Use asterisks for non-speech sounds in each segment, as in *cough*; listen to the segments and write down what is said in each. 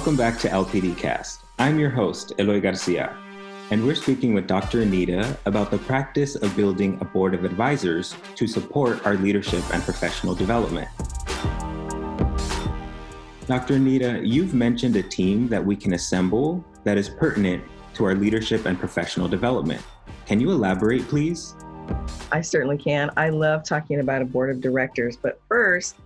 Welcome back to LPDcast. I'm your host, Eloy Garcia, and we're speaking with Dr. Anita about the practice of building a board of advisors to support our leadership and professional development. Dr. Anita, you've mentioned a team that we can assemble that is pertinent to our leadership and professional development. Can you elaborate, please? I certainly can. I love talking about a board of directors, but first,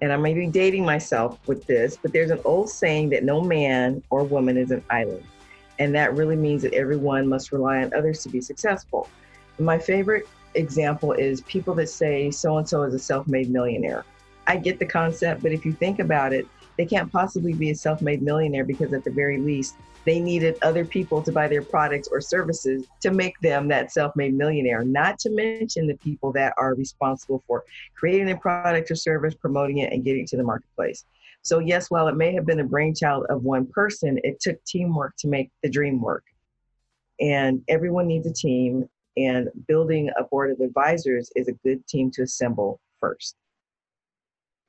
and I may be dating myself with this, but there's an old saying that no man or woman is an island. And that really means that everyone must rely on others to be successful. My favorite example is people that say so and so is a self made millionaire. I get the concept, but if you think about it, they can't possibly be a self made millionaire because, at the very least, they needed other people to buy their products or services to make them that self made millionaire, not to mention the people that are responsible for creating a product or service, promoting it, and getting it to the marketplace. So, yes, while it may have been the brainchild of one person, it took teamwork to make the dream work. And everyone needs a team, and building a board of advisors is a good team to assemble first.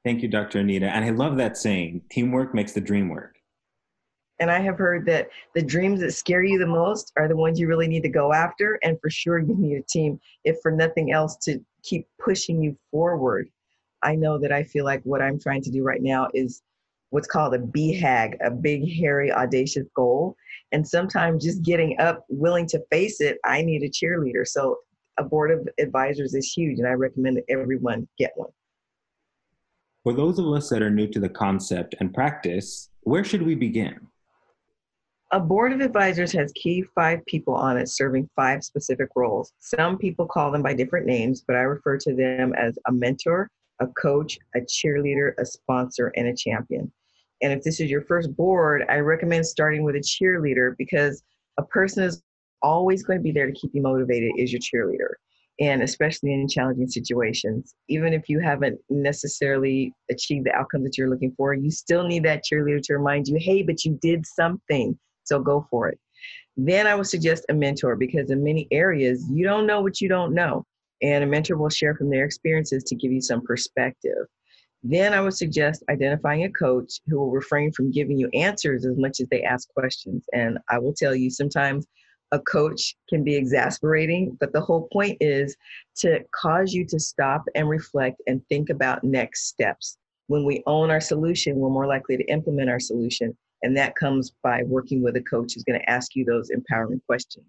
Thank you, Dr. Anita. And I love that saying teamwork makes the dream work. And I have heard that the dreams that scare you the most are the ones you really need to go after. And for sure, you need a team, if for nothing else, to keep pushing you forward. I know that I feel like what I'm trying to do right now is what's called a BHAG, a big, hairy, audacious goal. And sometimes just getting up, willing to face it, I need a cheerleader. So a board of advisors is huge, and I recommend that everyone get one. For those of us that are new to the concept and practice, where should we begin? A board of advisors has key five people on it serving five specific roles. Some people call them by different names, but I refer to them as a mentor, a coach, a cheerleader, a sponsor, and a champion. And if this is your first board, I recommend starting with a cheerleader because a person is always going to be there to keep you motivated is your cheerleader. And especially in challenging situations, even if you haven't necessarily achieved the outcome that you're looking for, you still need that cheerleader to remind you, hey, but you did something so go for it. Then I would suggest a mentor because in many areas, you don't know what you don't know. And a mentor will share from their experiences to give you some perspective. Then I would suggest identifying a coach who will refrain from giving you answers as much as they ask questions. And I will tell you, sometimes a coach can be exasperating, but the whole point is to cause you to stop and reflect and think about next steps. When we own our solution, we're more likely to implement our solution. And that comes by working with a coach who's going to ask you those empowering questions.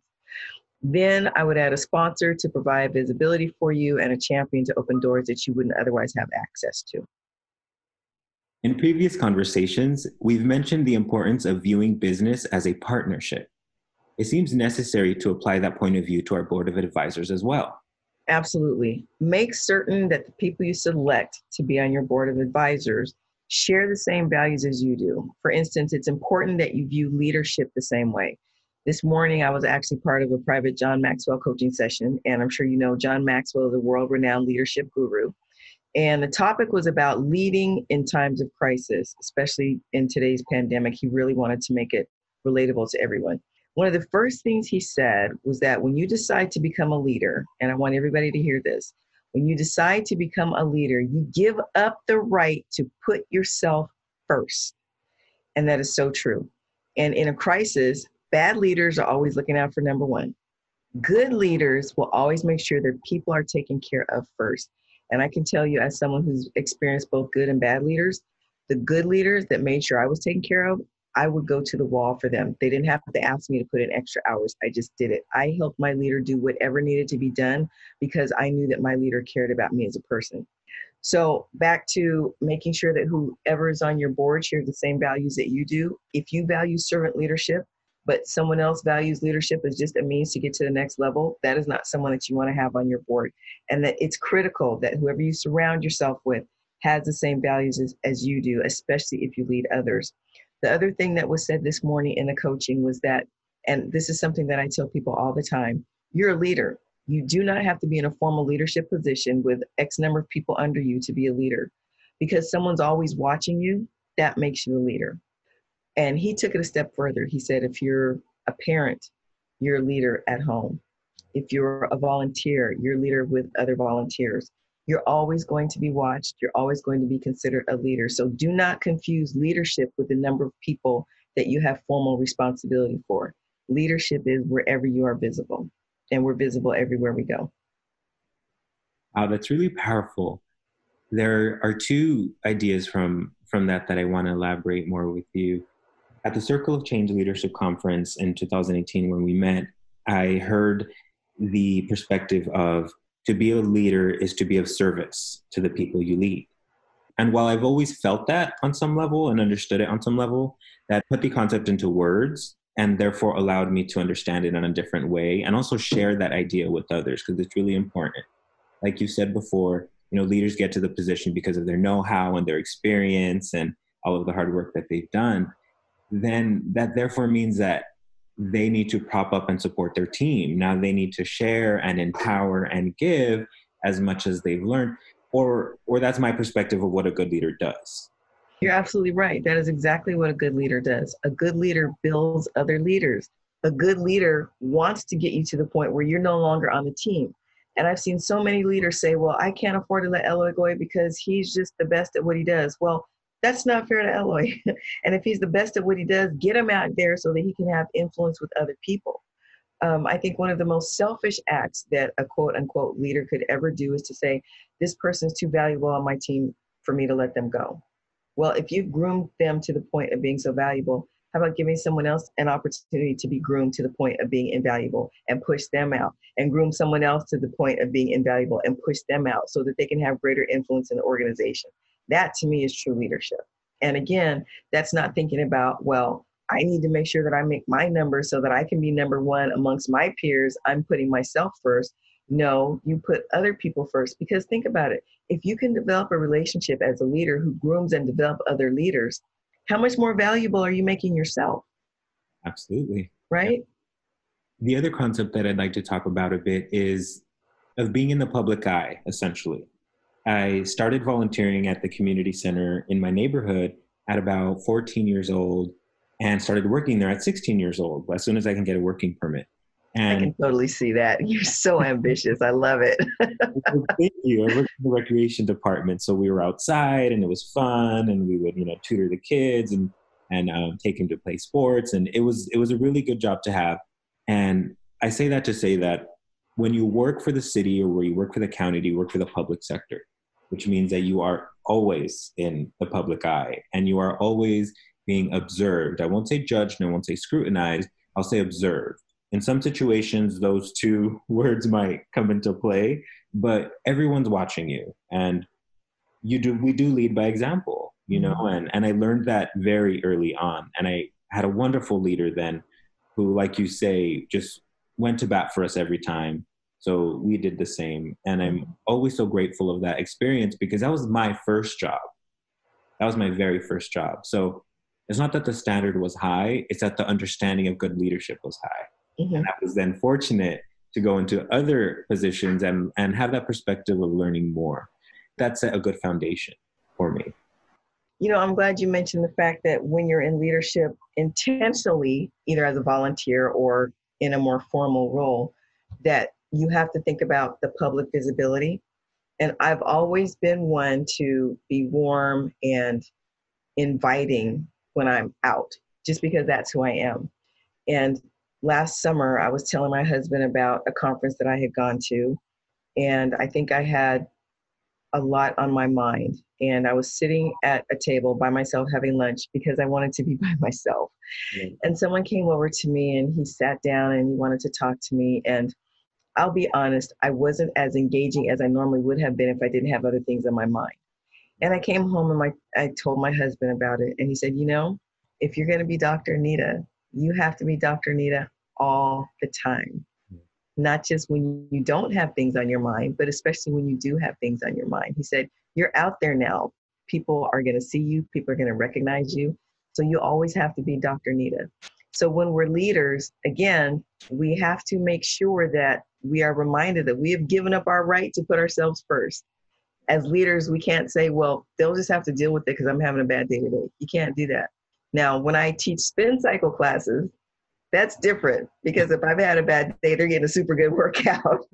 Then I would add a sponsor to provide visibility for you and a champion to open doors that you wouldn't otherwise have access to. In previous conversations, we've mentioned the importance of viewing business as a partnership. It seems necessary to apply that point of view to our board of advisors as well. Absolutely. Make certain that the people you select to be on your board of advisors share the same values as you do. For instance, it's important that you view leadership the same way. This morning, I was actually part of a private John Maxwell coaching session, and I'm sure you know John Maxwell is a world renowned leadership guru. And the topic was about leading in times of crisis, especially in today's pandemic. He really wanted to make it relatable to everyone. One of the first things he said was that when you decide to become a leader, and I want everybody to hear this, when you decide to become a leader, you give up the right to put yourself first. And that is so true. And in a crisis, bad leaders are always looking out for number one. Good leaders will always make sure their people are taken care of first. And I can tell you, as someone who's experienced both good and bad leaders, the good leaders that made sure I was taken care of I would go to the wall for them. They didn't have to ask me to put in extra hours. I just did it. I helped my leader do whatever needed to be done because I knew that my leader cared about me as a person. So, back to making sure that whoever is on your board shares the same values that you do. If you value servant leadership, but someone else values leadership as just a means to get to the next level, that is not someone that you want to have on your board. And that it's critical that whoever you surround yourself with has the same values as, as you do, especially if you lead others. The other thing that was said this morning in the coaching was that, and this is something that I tell people all the time you're a leader. You do not have to be in a formal leadership position with X number of people under you to be a leader. Because someone's always watching you, that makes you a leader. And he took it a step further. He said, if you're a parent, you're a leader at home. If you're a volunteer, you're a leader with other volunteers you're always going to be watched. You're always going to be considered a leader. So do not confuse leadership with the number of people that you have formal responsibility for. Leadership is wherever you are visible, and we're visible everywhere we go. Wow, that's really powerful. There are two ideas from from that that I want to elaborate more with you. At the Circle of Change Leadership Conference in 2018, when we met, I heard the perspective of to be a leader is to be of service to the people you lead. And while I've always felt that on some level and understood it on some level, that put the concept into words and therefore allowed me to understand it in a different way and also share that idea with others because it's really important. Like you said before, you know, leaders get to the position because of their know-how and their experience and all of the hard work that they've done. Then that therefore means that they need to prop up and support their team. Now they need to share and empower and give as much as they've learned. Or or that's my perspective of what a good leader does. You're absolutely right. That is exactly what a good leader does. A good leader builds other leaders. A good leader wants to get you to the point where you're no longer on the team. And I've seen so many leaders say, well, I can't afford to let Eloy go because he's just the best at what he does. Well, that's not fair to Eloy. *laughs* and if he's the best at what he does, get him out there so that he can have influence with other people. Um, I think one of the most selfish acts that a quote unquote leader could ever do is to say, This person is too valuable on my team for me to let them go. Well, if you've groomed them to the point of being so valuable, how about giving someone else an opportunity to be groomed to the point of being invaluable and push them out, and groom someone else to the point of being invaluable and push them out so that they can have greater influence in the organization? That to me is true leadership. And again, that's not thinking about, well, I need to make sure that I make my number so that I can be number one amongst my peers. I'm putting myself first. No, you put other people first because think about it. If you can develop a relationship as a leader who grooms and develop other leaders, how much more valuable are you making yourself? Absolutely. Right? The other concept that I'd like to talk about a bit is of being in the public eye, essentially. I started volunteering at the community center in my neighborhood at about 14 years old and started working there at 16 years old as soon as I can get a working permit. And I can totally see that. *laughs* You're so ambitious. I love it. *laughs* *laughs* Thank you. I worked in the recreation department, so we were outside, and it was fun, and we would, you know, tutor the kids and and um, take them to play sports, and it was it was a really good job to have. And I say that to say that when you work for the city or where you work for the county, you work for the public sector which means that you are always in the public eye and you are always being observed. I won't say judged and I won't say scrutinized, I'll say observed. In some situations, those two *laughs* words might come into play, but everyone's watching you and you do we do lead by example, you know, mm-hmm. and, and I learned that very early on. And I had a wonderful leader then who, like you say, just went to bat for us every time so we did the same. And I'm always so grateful of that experience because that was my first job. That was my very first job. So it's not that the standard was high, it's that the understanding of good leadership was high. Mm-hmm. And I was then fortunate to go into other positions and, and have that perspective of learning more. That set a good foundation for me. You know, I'm glad you mentioned the fact that when you're in leadership intentionally, either as a volunteer or in a more formal role, that you have to think about the public visibility. And I've always been one to be warm and inviting when I'm out, just because that's who I am. And last summer, I was telling my husband about a conference that I had gone to. And I think I had a lot on my mind. And I was sitting at a table by myself having lunch because I wanted to be *laughs* by myself. Mm-hmm. And someone came over to me and he sat down and he wanted to talk to me. And I'll be honest, I wasn't as engaging as I normally would have been if I didn't have other things on my mind. And I came home and my I told my husband about it and he said, "You know, if you're going to be Dr. Anita, you have to be Dr. Anita all the time. Not just when you don't have things on your mind, but especially when you do have things on your mind." He said, "You're out there now. People are going to see you, people are going to recognize you. So you always have to be Dr. Anita." So when we're leaders, again, we have to make sure that we are reminded that we have given up our right to put ourselves first. As leaders, we can't say, well, they'll just have to deal with it because I'm having a bad day today. You can't do that. Now, when I teach spin cycle classes, that's different because if I've had a bad day, they're getting a super good *laughs* workout. *laughs*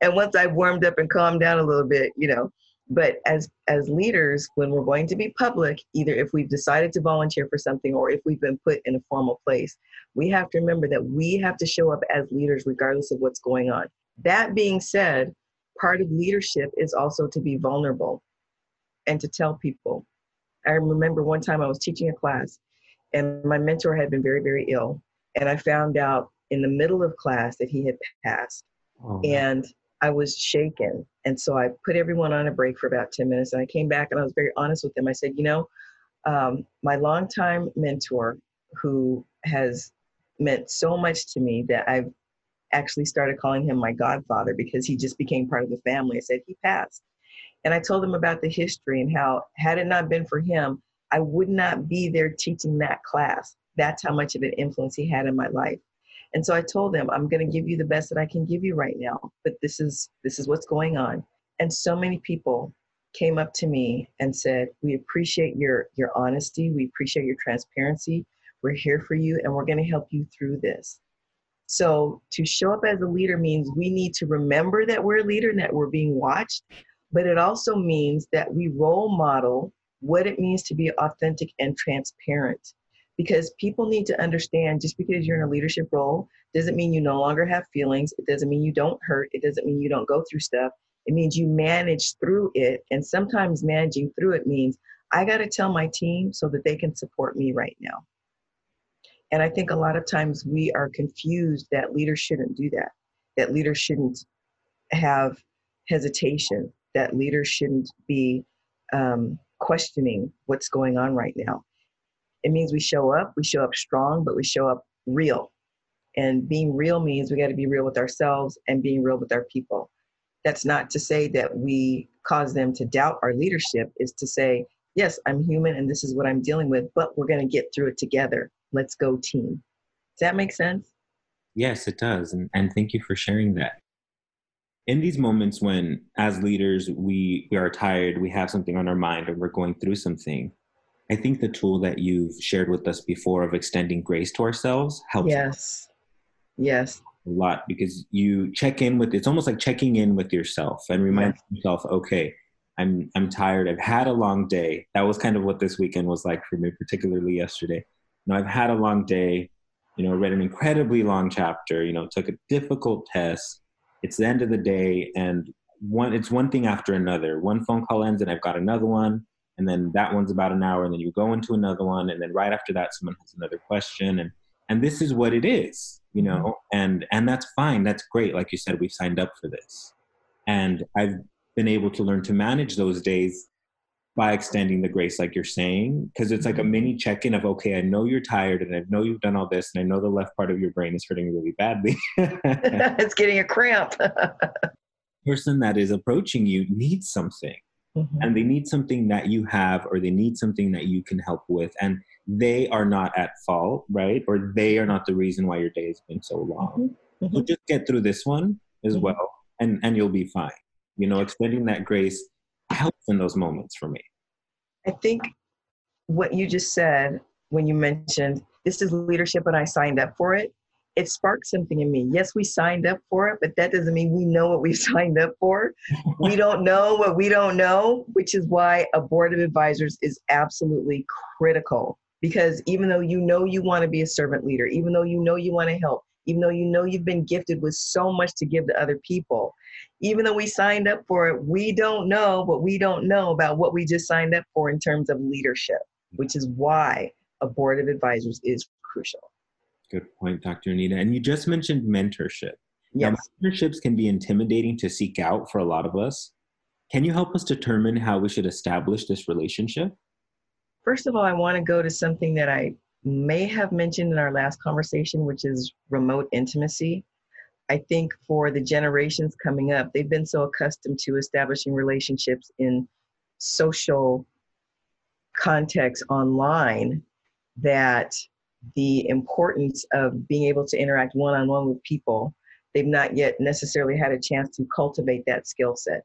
and once I've warmed up and calmed down a little bit, you know, but as as leaders when we're going to be public either if we've decided to volunteer for something or if we've been put in a formal place we have to remember that we have to show up as leaders regardless of what's going on. That being said part of leadership is also to be vulnerable and to tell people. I remember one time i was teaching a class and my mentor had been very very ill and i found out in the middle of class that he had passed. Oh, and I was shaken. And so I put everyone on a break for about 10 minutes. And I came back and I was very honest with them. I said, you know, um, my longtime mentor, who has meant so much to me that I've actually started calling him my godfather because he just became part of the family. I said, he passed. And I told them about the history and how, had it not been for him, I would not be there teaching that class. That's how much of an influence he had in my life. And so I told them, I'm going to give you the best that I can give you right now, but this is this is what's going on. And so many people came up to me and said, "We appreciate your your honesty. We appreciate your transparency. We're here for you and we're going to help you through this." So to show up as a leader means we need to remember that we're a leader and that we're being watched, but it also means that we role model what it means to be authentic and transparent because people need to understand just because you're in a leadership role doesn't mean you no longer have feelings. It doesn't mean you don't hurt. It doesn't mean you don't go through stuff. It means you manage through it and sometimes managing through it means i got to tell my team so that they can support me right now. And i think a lot of times we are confused that leaders shouldn't do that that leaders shouldn't have hesitation that leaders shouldn't be um, questioning what's going on right now it means we show up, we show up strong, but we show up real. And being real means we got to be real with ourselves and being real with our people. That's not to say that we cause them to doubt our leadership, is to say, yes, I'm human and this is what I'm dealing with, but we're going to get through it together. Let's go, team. Does that make sense? Yes, it does. And, and thank you for sharing that. In these moments when, as leaders, we, we are tired, we have something on our mind, and we're going through something, I think the tool that you've shared with us before of extending grace to ourselves helps. Yes. Yes. A lot because you check in with it's almost like checking in with yourself and remind yes. yourself, okay, I'm I'm tired. I've had a long day. That was kind of what this weekend was like for me, particularly yesterday. You know, I've had a long day. You know, read an incredibly long chapter. You know, took a difficult test. It's the end of the day, and one it's one thing after another. One phone call ends, and I've got another one and then that one's about an hour and then you go into another one and then right after that someone has another question and and this is what it is you know mm-hmm. and and that's fine that's great like you said we've signed up for this and i've been able to learn to manage those days by extending the grace like you're saying because it's like a mm-hmm. mini check-in of okay i know you're tired and i know you've done all this and i know the left part of your brain is hurting really badly *laughs* it's getting a cramp *laughs* person that is approaching you needs something mm-hmm. and they need something that you have or they need something that you can help with and they are not at fault right or they are not the reason why your day has been so long mm-hmm. so just get through this one as mm-hmm. well and and you'll be fine you know extending that grace helps in those moments for me i think what you just said when you mentioned this is leadership and i signed up for it it sparked something in me. Yes, we signed up for it, but that doesn't mean we know what we *laughs* signed up for. we *laughs* don't know what we don't know, which is why a board of advisors is absolutely critical. Because even though you know you want to be a servant leader, even though you know you want to help, even though you know you've been gifted with so much to give to other people, even though we signed up for it, we don't know what we don't know about what we just signed up for in terms of leadership, which is why a board of advisors is crucial. Good point, Dr. Anita. And you just mentioned mentorship. Yes. Now, mentorships can be intimidating to seek out for a lot of us. Can you help us determine how we should establish this relationship? First of all, I want to go to something that I may have mentioned in our last conversation, which is remote intimacy. I think for the generations coming up, they've been so accustomed to establishing relationships in social context online that the importance of being able to interact one on one with people, they've not yet necessarily had a chance to cultivate that skill set.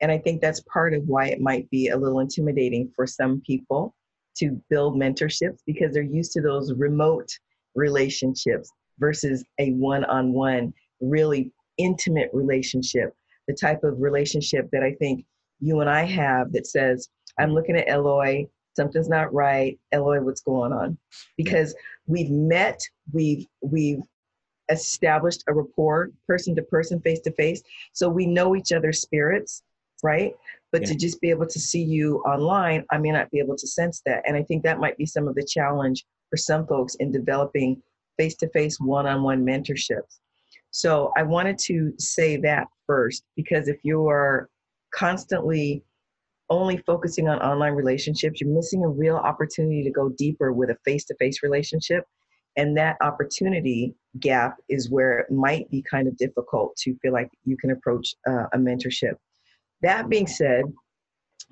And I think that's part of why it might be a little intimidating for some people to build mentorships because they're used to those remote relationships versus a one on one, really intimate relationship, the type of relationship that I think you and I have that says, I'm looking at Eloy, something's not right. Eloy, what's going on? Because we've met, we've we've established a rapport, person to person, face to face. So we know each other's spirits, right? But yeah. to just be able to see you online, I may not be able to sense that. And I think that might be some of the challenge for some folks in developing face to face, one on one mentorships. So I wanted to say that first because if you are constantly only focusing on online relationships, you're missing a real opportunity to go deeper with a face to face relationship. And that opportunity gap is where it might be kind of difficult to feel like you can approach uh, a mentorship. That being said,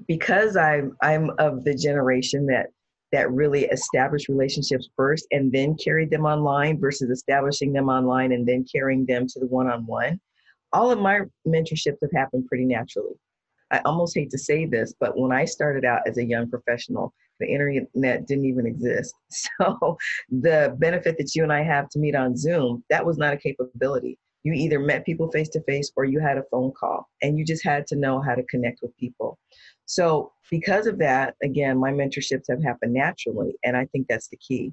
because I'm I'm of the generation that that really established relationships first and then carried them online versus establishing them online and then carrying them to the one-on-one. All of my mentorships have happened pretty naturally. I almost hate to say this, but when I started out as a young professional, the internet didn't even exist. *laughs* So the benefit that you and I have to meet on Zoom, that was not a capability. You either met people face to face or you had a phone call and you just had to know how to connect with people. So because of that, again, my mentorships have happened naturally and I think that's the key.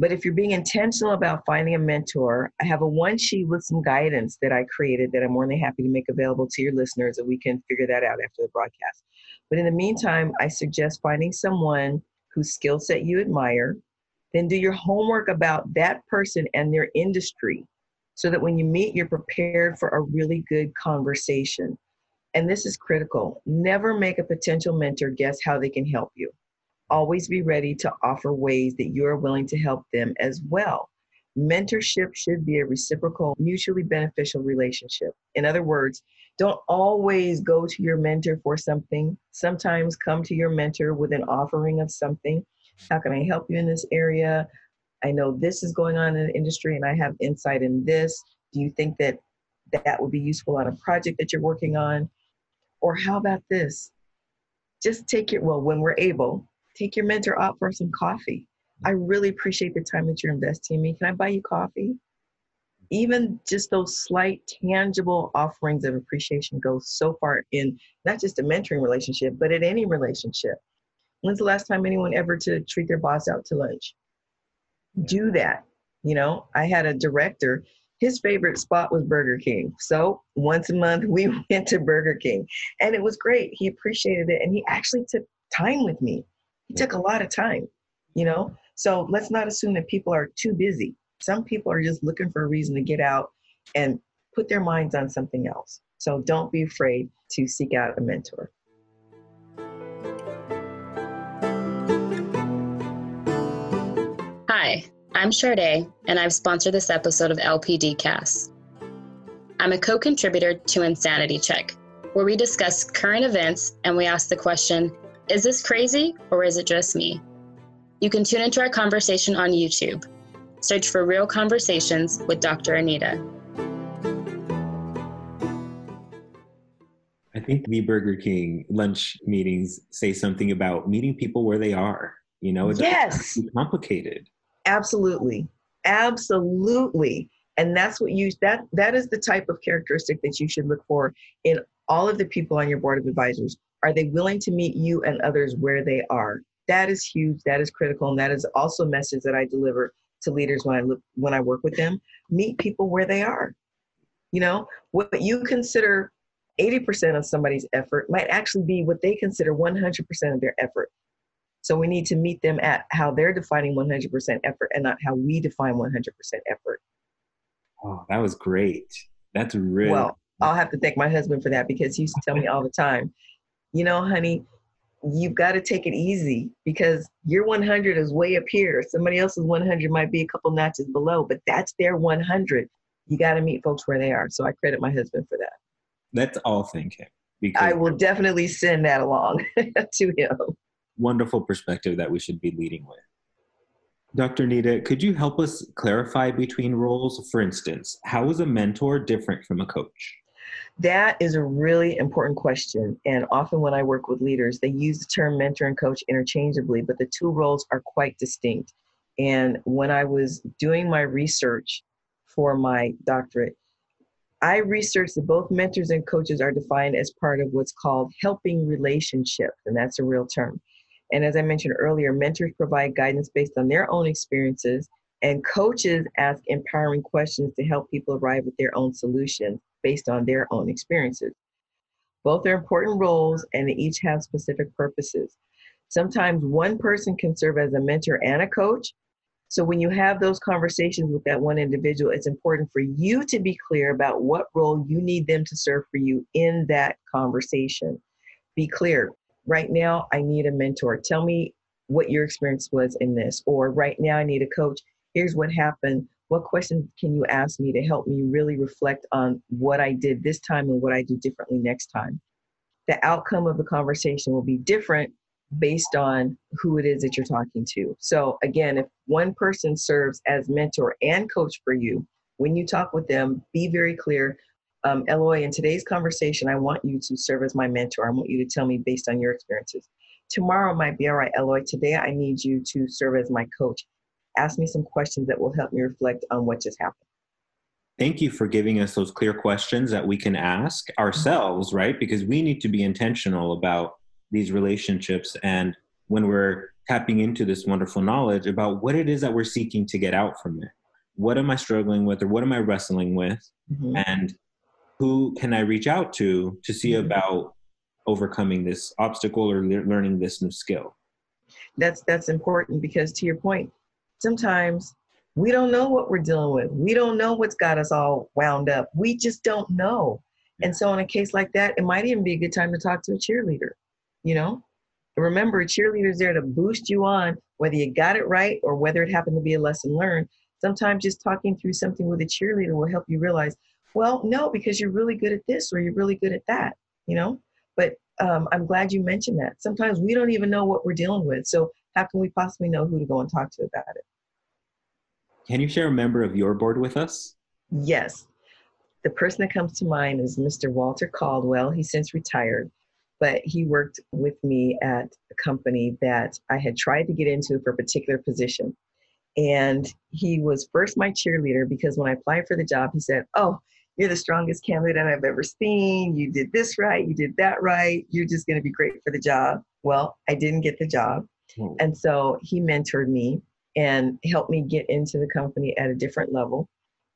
But if you're being intentional about finding a mentor, I have a one sheet with some guidance that I created that I'm more than happy to make available to your listeners, and we can figure that out after the broadcast. But in the meantime, I suggest finding someone whose skill set you admire, then do your homework about that person and their industry so that when you meet, you're prepared for a really good conversation. And this is critical. Never make a potential mentor guess how they can help you. Always be ready to offer ways that you are willing to help them as well. Mentorship should be a reciprocal, mutually beneficial relationship. In other words, don't always go to your mentor for something. Sometimes come to your mentor with an offering of something. How can I help you in this area? I know this is going on in the industry and I have insight in this. Do you think that that would be useful on a project that you're working on? Or how about this? Just take your, well, when we're able, take your mentor out for some coffee. I mm-hmm. really appreciate the time that you're investing in me. Can I buy you coffee? Even just those slight tangible offerings of appreciation go so far in not just a mentoring relationship, but in any relationship. When's the last time anyone ever to treat their boss out to lunch? Do that. You know, I had a director his favorite spot was Burger King. So once a month we *laughs* went to Burger King and it was great. He appreciated it and he actually took time with me. He took a lot of time, you know? So let's not assume that people are too busy. Some people are just looking for a reason to get out and put their minds on something else. So don't be afraid to seek out a mentor. Hi, I'm Sade, and I've sponsored this episode of LPDcast. I'm a co contributor to Insanity Check, where we discuss current events and we ask the question is this crazy or is it just me? You can tune into our conversation on YouTube. Search for Real Conversations with Dr. Anita. I think the Burger King lunch meetings say something about meeting people where they are. You know, it's yes. complicated. Absolutely. Absolutely. And that's what you that that is the type of characteristic that you should look for in all of the people on your board of advisors. Are they willing to meet you and others where they are? That is huge. That is critical. And that is also a message that I deliver to leaders when I look when I work with them. Meet people where they are. You know, what you consider 80% of somebody's effort might actually be what they consider 100% of their effort. So we need to meet them at how they're defining 100% effort and not how we define 100% effort. Oh, that was great. That's really well. I'll have to thank my husband for that because he used to tell me all the time, you know, honey, you've got to take it easy because your 100 is way up here. Somebody else's 100 might be a couple notches below, but that's their 100. You got to meet folks where they are. So I credit my husband for that. Let's all thank him. Because I will definitely send that along *laughs* to him wonderful perspective that we should be leading with. Dr. Anita, could you help us clarify between roles? For instance, how is a mentor different from a coach? That is a really important question. And often when I work with leaders, they use the term mentor and coach interchangeably, but the two roles are quite distinct. And when I was doing my research for my doctorate, I researched that both mentors and coaches are defined as part of what's called helping relationships, and that's a real term. And as I mentioned earlier, mentors provide guidance based on their own experiences, and coaches ask empowering questions to help people arrive at their own solutions based on their own experiences. Both are important roles and they each have specific purposes. Sometimes one person can serve as a mentor and a coach, so when you have those conversations with that one individual, it's important for you to be clear about what role you need them to serve for you in that conversation. Be clear. Right now, I need a mentor. Tell me what your experience was in this. Or right now, I need a coach. Here's what happened. What questions can you ask me to help me really reflect on what I did this time and what I do differently next time? The outcome of the conversation will be different based on who it is that you're talking to. So, again, if one person serves as mentor and coach for you, when you talk with them, be very clear. Um, Eloy, in today's conversation, I want you to serve as my mentor. I want you to tell me based on your experiences. Tomorrow might be all right, Eloy. Today, I need you to serve as my coach. Ask me some questions that will help me reflect on what just happened. Thank you for giving us those clear questions that we can ask ourselves, right? Because we need to be intentional about these relationships and when we're tapping into this wonderful knowledge about what it is that we're seeking to get out from it. What am I struggling with or what am I wrestling with? Mm-hmm. And who can I reach out to to see mm-hmm. about overcoming this obstacle or le- learning this new skill? That's that's important because to your point, sometimes we don't know what we're dealing with. We don't know what's got us all wound up. We just don't know. And so in a case like that, it might even be a good time to talk to a cheerleader you know? Remember, a cheerleaders there to boost you on, whether you got it right or whether it happened to be a lesson learned. Sometimes just talking through something with a cheerleader will help you realize, well, no, because you're really good at this or you're really good at that, you know? But um, I'm glad you mentioned that. Sometimes we don't even know what we're dealing with. So, how can we possibly know who to go and talk to about it? Can you share a member of your board with us? Yes. The person that comes to mind is Mr. Walter Caldwell. He's since retired but he worked with me at a company that I had tried to get into for a particular position. And he was first my cheerleader because when I applied for the job, he said, Oh, you're the strongest candidate I've ever seen. You did this right. You did that right. You're just going to be great for the job. Well, I didn't get the job. Hmm. And so he mentored me and helped me get into the company at a different level.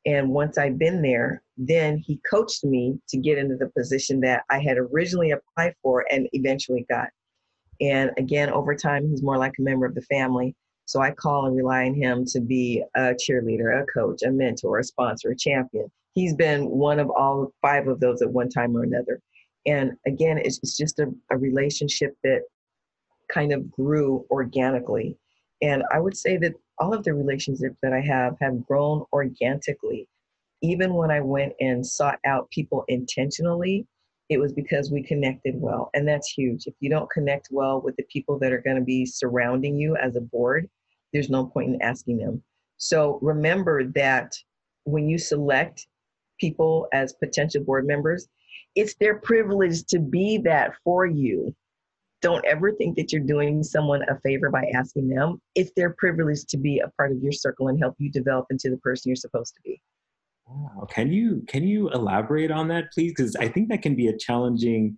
And once I'd been there, then he coached me to get into the position that I had originally applied for and eventually got. And again, over time, he's more like a member of the family. So I call and rely on him to be a cheerleader, a coach, a mentor, a sponsor, a champion. He's been one of all five of those at one time or another. And again, it's, it's just a, a relationship that kind of grew organically. And I would say that all of the relationships that I have have grown organically. Even when I went and sought out people intentionally, it was because we connected well. And that's huge. If you don't connect well with the people that are going to be surrounding you as a board, there's no point in asking them. So remember that when you select people as potential board members, it's their privilege to be that for you don't ever think that you're doing someone a favor by asking them. It's their privilege to be a part of your circle and help you develop into the person you're supposed to be. Wow. Can you can you elaborate on that, please? Because I think that can be a challenging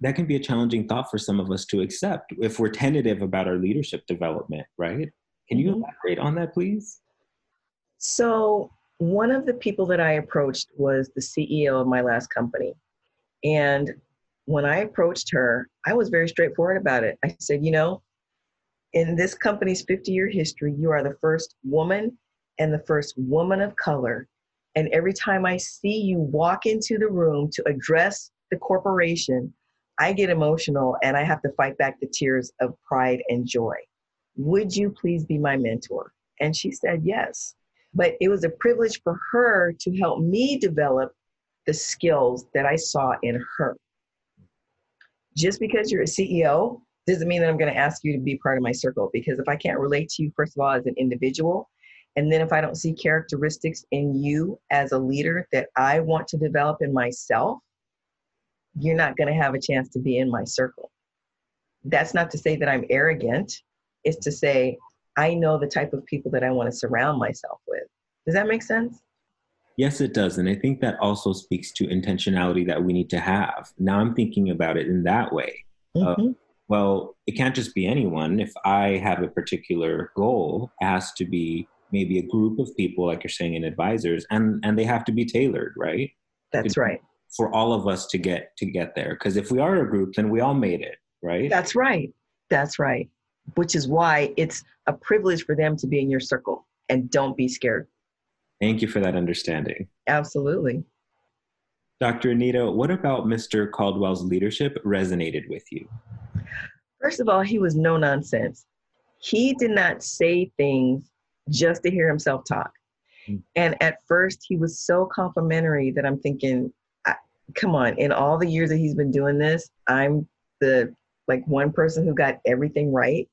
that can be a challenging thought for some of us to accept if we're tentative about our leadership development, right? Can you mm-hmm. elaborate on that, please? So one of the people that I approached was the CEO of my last company. And when I approached her, I was very straightforward about it. I said, you know, in this company's 50 year history, you are the first woman and the first woman of color. And every time I see you walk into the room to address the corporation, I get emotional and I have to fight back the tears of pride and joy. Would you please be my mentor? And she said yes. But it was a privilege for her to help me develop the skills that I saw in her just because you're a CEO doesn't mean that I'm going to ask you to be part of my circle because if I can't relate to you, first of all, as an individual, and then if I don't see characteristics in you as a leader that I want to develop in myself, you're not going to have a chance to be in my circle. That's not to say that I'm arrogant, it's to say I know the type of people that I want to surround myself with. Does that make sense? Yes, it does. And I think that also speaks to intentionality that we need to have. Now I'm thinking about it in that way. Uh, mm-hmm. Uh, well, it can't just be anyone. If I have a particular goal, it has to be maybe a group of people, like you're saying, in advisors, and and they have to be tailored, right? That's to, right. For all of us to get to get there, because if we are a group, then we all made it, right? That's right. That's right. Which is why it's a privilege for them to be in your circle, and don't be scared. Thank you for that understanding. Absolutely. Dr. Anita, what about Mr. Caldwell's leadership resonated with you? First of all, he was no nonsense. He did not say things just to hear himself talk. Mm. And at first, he was so complimentary that I'm thinking, come on, in all the years that he's been doing this, I'm the like one person who got everything right.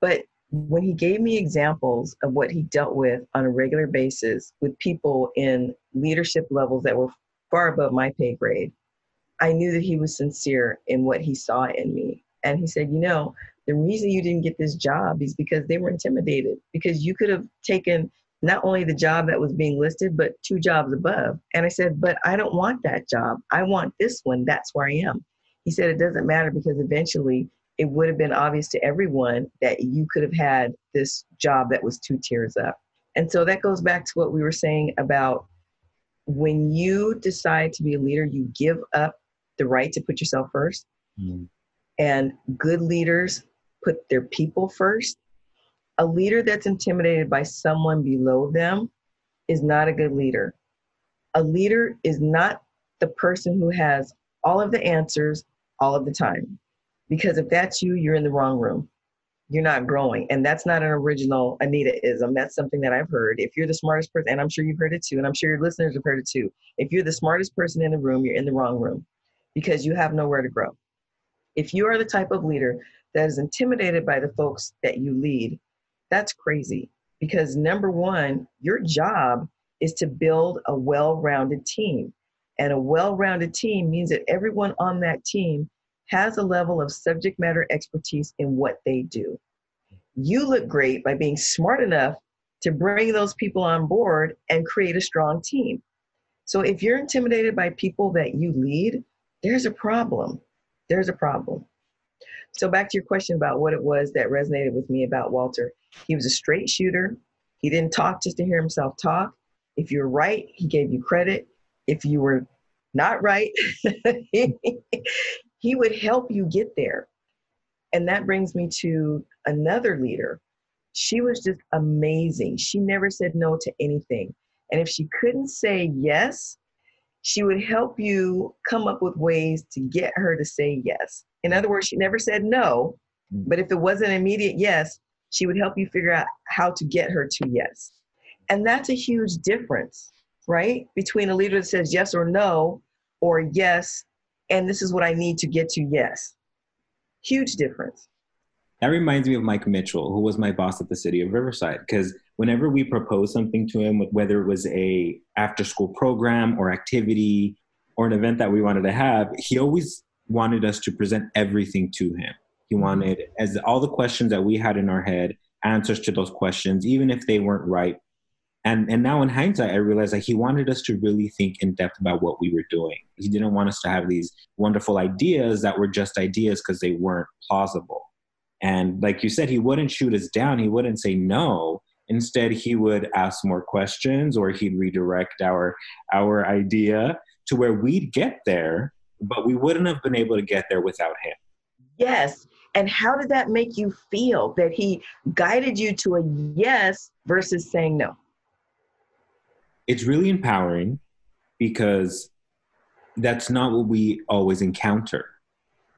But when he gave me examples of what he dealt with on a regular basis with people in leadership levels that were far above my pay grade, I knew that he was sincere in what he saw in me. And he said, You know, the reason you didn't get this job is because they were intimidated, because you could have taken not only the job that was being listed, but two jobs above. And I said, But I don't want that job. I want this one. That's where I am. He said, It doesn't matter because eventually it would have been obvious to everyone that you could have had this job that was two tiers up. And so that goes back to what we were saying about when you decide to be a leader, you give up the right to put yourself 1st mm And good leaders put their people first. A leader that's intimidated by someone below them is not a good leader. A leader is not the person who has all of the answers all of the time. Because if that's you, you're in the wrong room. You're not growing. And that's not an original Anita-ism. That's something that I've heard. If you're the smartest person, and I'm sure you've heard it too, and I'm sure your listeners have heard it too. If you're the smartest person in the room, you're in the wrong room because you have nowhere to grow. If you are the type of leader that is intimidated by the folks that you lead, that's crazy. Because number one, your job is to build a well rounded team. And a well rounded team means that everyone on that team has a level of subject matter expertise in what they do. You look great by being smart enough to bring those people on board and create a strong team. So if you're intimidated by people that you lead, there's a problem. There's a problem. So back to your question about what it was that resonated with me about Walter. He was a straight shooter. He didn't talk just to hear himself talk. If you're right, he gave you credit. If you were not right, *laughs* would help you get there. And that brings me to another leader. She was just amazing. She never said no to anything. And if she couldn't say yes, she would help you come up with ways to get her to say yes. In other words, she never said no, mm. but if it wasn't an immediate yes, she would help you figure out how to get her to yes. And that's a huge difference, right? Between a leader that says yes or no, or yes and this is what I need to get to yes. Huge difference. That reminds me of Mike Mitchell, who was my boss at the city of Riverside, because whenever we proposed something to him, whether it was a after school program or activity or an event that we wanted to have, he always wanted us to present everything to him. He wanted as all the questions that we had in our head, answers to those questions, even if they weren't right, and and now in hindsight i realized that he wanted us to really think in depth about what we were doing. He didn't want us to have these wonderful ideas that were just ideas because they weren't plausible. And like you said he wouldn't shoot us down. He wouldn't say no. Instead he would ask more questions or he'd redirect our our idea to where we'd get there but we wouldn't have been able to get there without him. Yes. And how did that make you feel that he guided you to a yes versus saying no it's really empowering because that's not what we always encounter.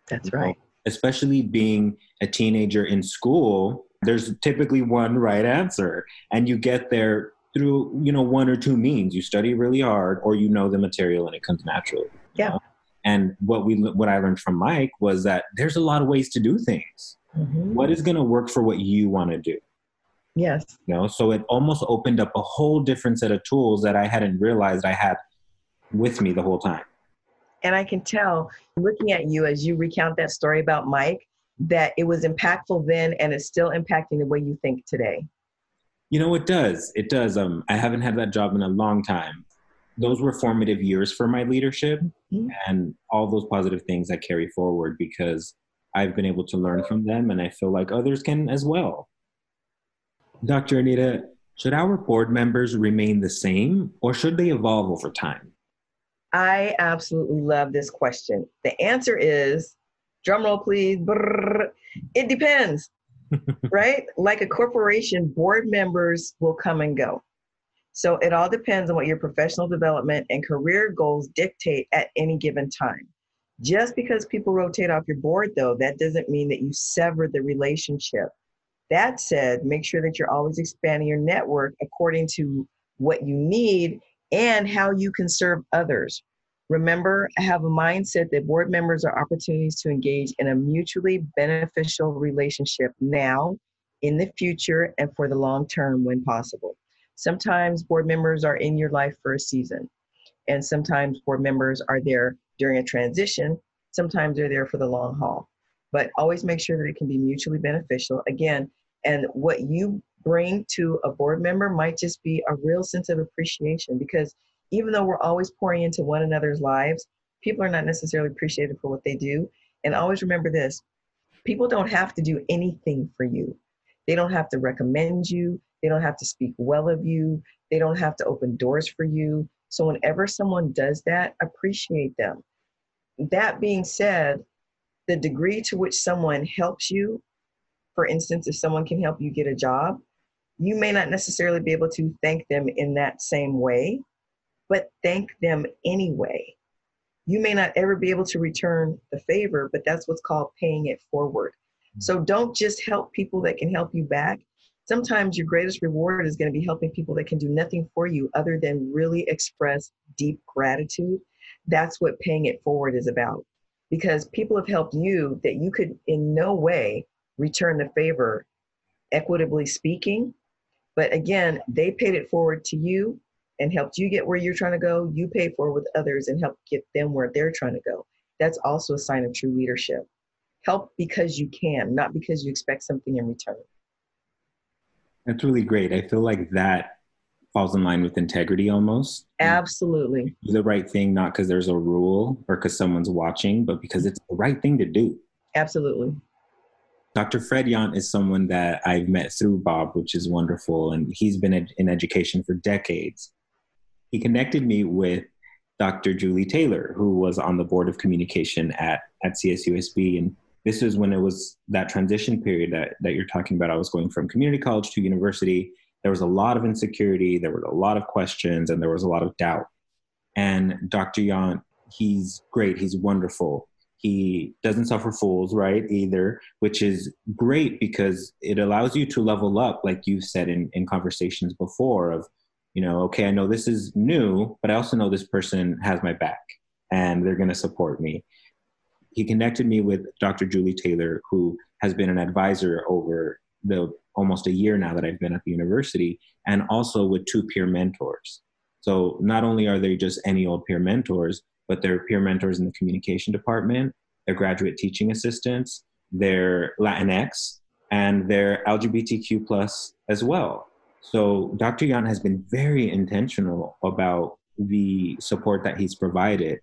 That's right. Especially being a teenager in school, there's typically one right answer, and you get there through you know one or two means. You study really hard, or you know the material, and it comes naturally. Yeah. Know? And what we what I learned from Mike was that there's a lot of ways to do things. Mm-hmm. What is going to work for what you want to do? Yes. You know, so it almost opened up a whole different set of tools that I hadn't realized I had with me the whole time. And I can tell looking at you as you recount that story about Mike that it was impactful then and it's still impacting the way you think today. You know, it does. It does. Um, I haven't had that job in a long time, those were formative years for my leadership mm-hmm. and all those positive things I carry forward because I've been able to learn from them and I feel like others can as well. Dr. Anita, should our board members remain the same or should they evolve over time? I absolutely love this question. The answer is drumroll please. Brrr, it depends, *laughs* right? Like a corporation, board members will come and go. So it all depends on what your professional development and career goals dictate at any given time. Just because people rotate off your board, though, that doesn't mean that you sever the relationship. That said, make sure that you're always expanding your network according to what you need and how you can serve others. Remember, I have a mindset that board members are opportunities to engage in a mutually beneficial relationship now, in the future, and for the long term when possible. Sometimes board members are in your life for a season, and sometimes board members are there during a transition. Sometimes they're there for the long haul. But always make sure that it can be mutually beneficial. Again, and what you bring to a board member might just be a real sense of appreciation because even though we're always pouring into one another's lives, people are not necessarily appreciated for what they do. And always remember this people don't have to do anything for you. They don't have to recommend you. They don't have to speak well of you. They don't have to open doors for you. So, whenever someone does that, appreciate them. That being said, the degree to which someone helps you, for instance, if someone can help you get a job, you may not necessarily be able to thank them in that same way, but thank them anyway. You may not ever be able to return the favor, but that's what's called paying it forward. So don't just help people that can help you back. Sometimes your greatest reward is going to be helping people that can do nothing for you other than really express deep gratitude. That's what paying it forward is about. Because people have helped you that you could in no way return the favor, equitably speaking. But again, they paid it forward to you and helped you get where you're trying to go. You pay for with others and help get them where they're trying to go. That's also a sign of true leadership help because you can, not because you expect something in return. That's really great. I feel like that falls in line with integrity almost. Absolutely. Do the right thing, not because there's a rule or because someone's watching, but because it's the right thing to do. Absolutely. Dr. Fred Yant is someone that I've met through Bob, which is wonderful. And he's been in education for decades. He connected me with Dr. Julie Taylor, who was on the board of communication at, at CSUSB. And this is when it was that transition period that, that you're talking about. I was going from community college to university. There was a lot of insecurity, there were a lot of questions, and there was a lot of doubt. And Dr. Yant, he's great, he's wonderful. He doesn't suffer fools, right, either, which is great because it allows you to level up, like you've said in, in conversations before, of, you know, okay, I know this is new, but I also know this person has my back and they're going to support me he connected me with Dr. Julie Taylor, who has been an advisor over the almost a year now that I've been at the university, and also with two peer mentors. So not only are they just any old peer mentors, but they're peer mentors in the communication department, they're graduate teaching assistants, they're Latinx, and they're LGBTQ plus as well. So Dr. Yant has been very intentional about the support that he's provided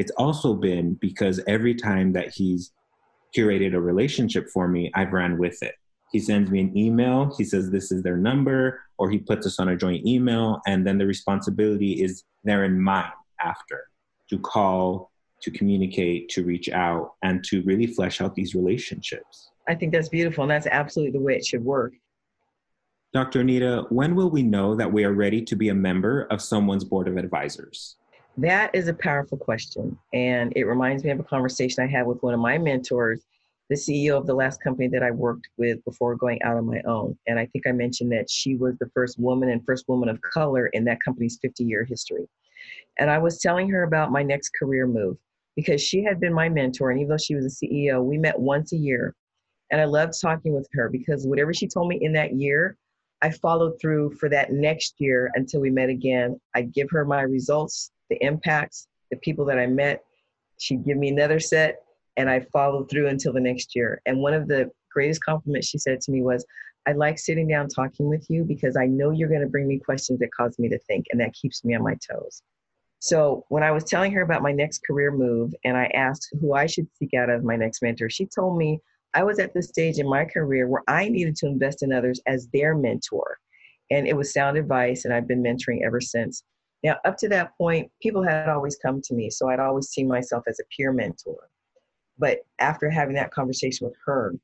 it's also been because every time that he's curated a relationship for me, I've ran with it. He sends me an email, he says this is their number, or he puts us on a joint email, and then the responsibility is there in mine after to call, to communicate, to reach out, and to really flesh out these relationships. I think that's beautiful, and that's absolutely the way it should work. Dr. Anita, when will we know that we are ready to be a member of someone's board of advisors? That is a powerful question. And it reminds me of a conversation I had with one of my mentors, the CEO of the last company that I worked with before going out on my own. And I think I mentioned that she was the first woman and first woman of color in that company's 50 year history. And I was telling her about my next career move because she had been my mentor. And even though she was a CEO, we met once a year. And I loved talking with her because whatever she told me in that year, I followed through for that next year until we met again. I'd give her my results the impacts, the people that I met. She'd give me another set, and I followed through until the next year. And one of the greatest compliments she said to me was, I like sitting down talking with you because I know you're going to bring me questions that cause me to think, and that keeps me on my toes. So when I was telling her about my next career move and I asked who I should seek out as my next mentor, she told me I was at the stage in my career where I needed to invest in others as their mentor. And it was sound advice, and I've been mentoring ever since. Now, up to that point, people had always come to me, so I'd always seen myself as a peer mentor. But after having that conversation with her,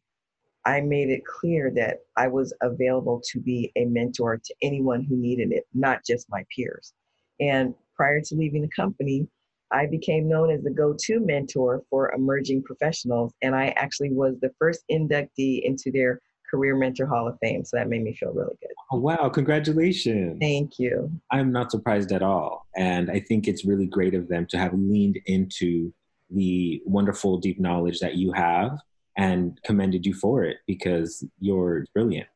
I made it clear that I was available to be a mentor to anyone who needed it, not just my peers. And prior to leaving the company, I became known as the go to mentor for emerging professionals. And I actually was the first inductee into their Career Mentor Hall of Fame. So that made me feel really good. Oh, wow. Congratulations. Thank you. I'm not surprised at all. And I think it's really great of them to have leaned into the wonderful, deep knowledge that you have and commended you for it because you're brilliant.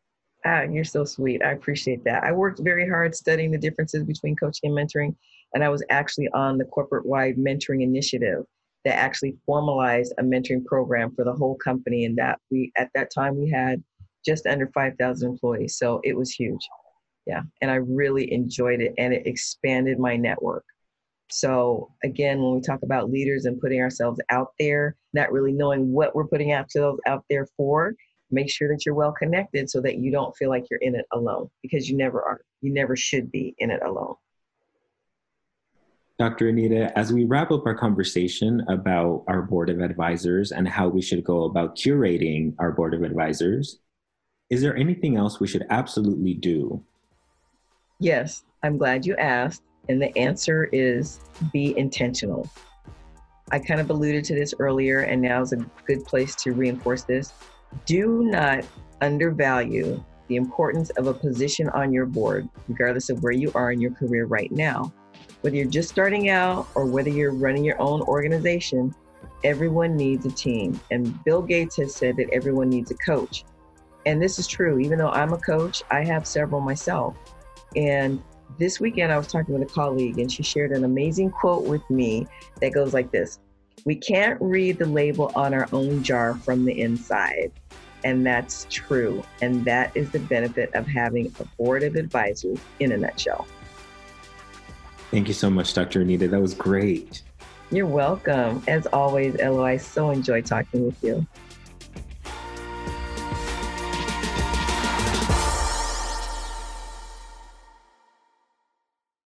Ah, you're so sweet. I appreciate that. I worked very hard studying the differences between coaching and mentoring, and I was actually on the corporate wide mentoring initiative that actually formalized a mentoring program for the whole company. And that we, at that time, we had just under 5,000 employees. So it was huge. Yeah. And I really enjoyed it and it expanded my network. So again, when we talk about leaders and putting ourselves out there, not really knowing what we're putting ourselves out there for, make sure that you're well connected so that you don't feel like you're in it alone because you never are. You never should be in it alone. Dr. Anita, as we wrap up our conversation about our board of advisors and how we should go about curating our board of advisors, is there anything else we should absolutely do? Yes, I'm glad you asked. And the answer is be intentional. I kind of alluded to this earlier, and now is a good place to reinforce this. Do not undervalue the importance of a position on your board, regardless of where you are in your career right now. Whether you're just starting out or whether you're running your own organization, everyone needs a team. And Bill Gates has said that everyone needs a coach. And this is true. Even though I'm a coach, I have several myself. And this weekend, I was talking with a colleague, and she shared an amazing quote with me that goes like this We can't read the label on our own jar from the inside. And that's true. And that is the benefit of having a board of advisors in a nutshell. Thank you so much, Dr. Anita. That was great. You're welcome. As always, Elo, I so enjoy talking with you.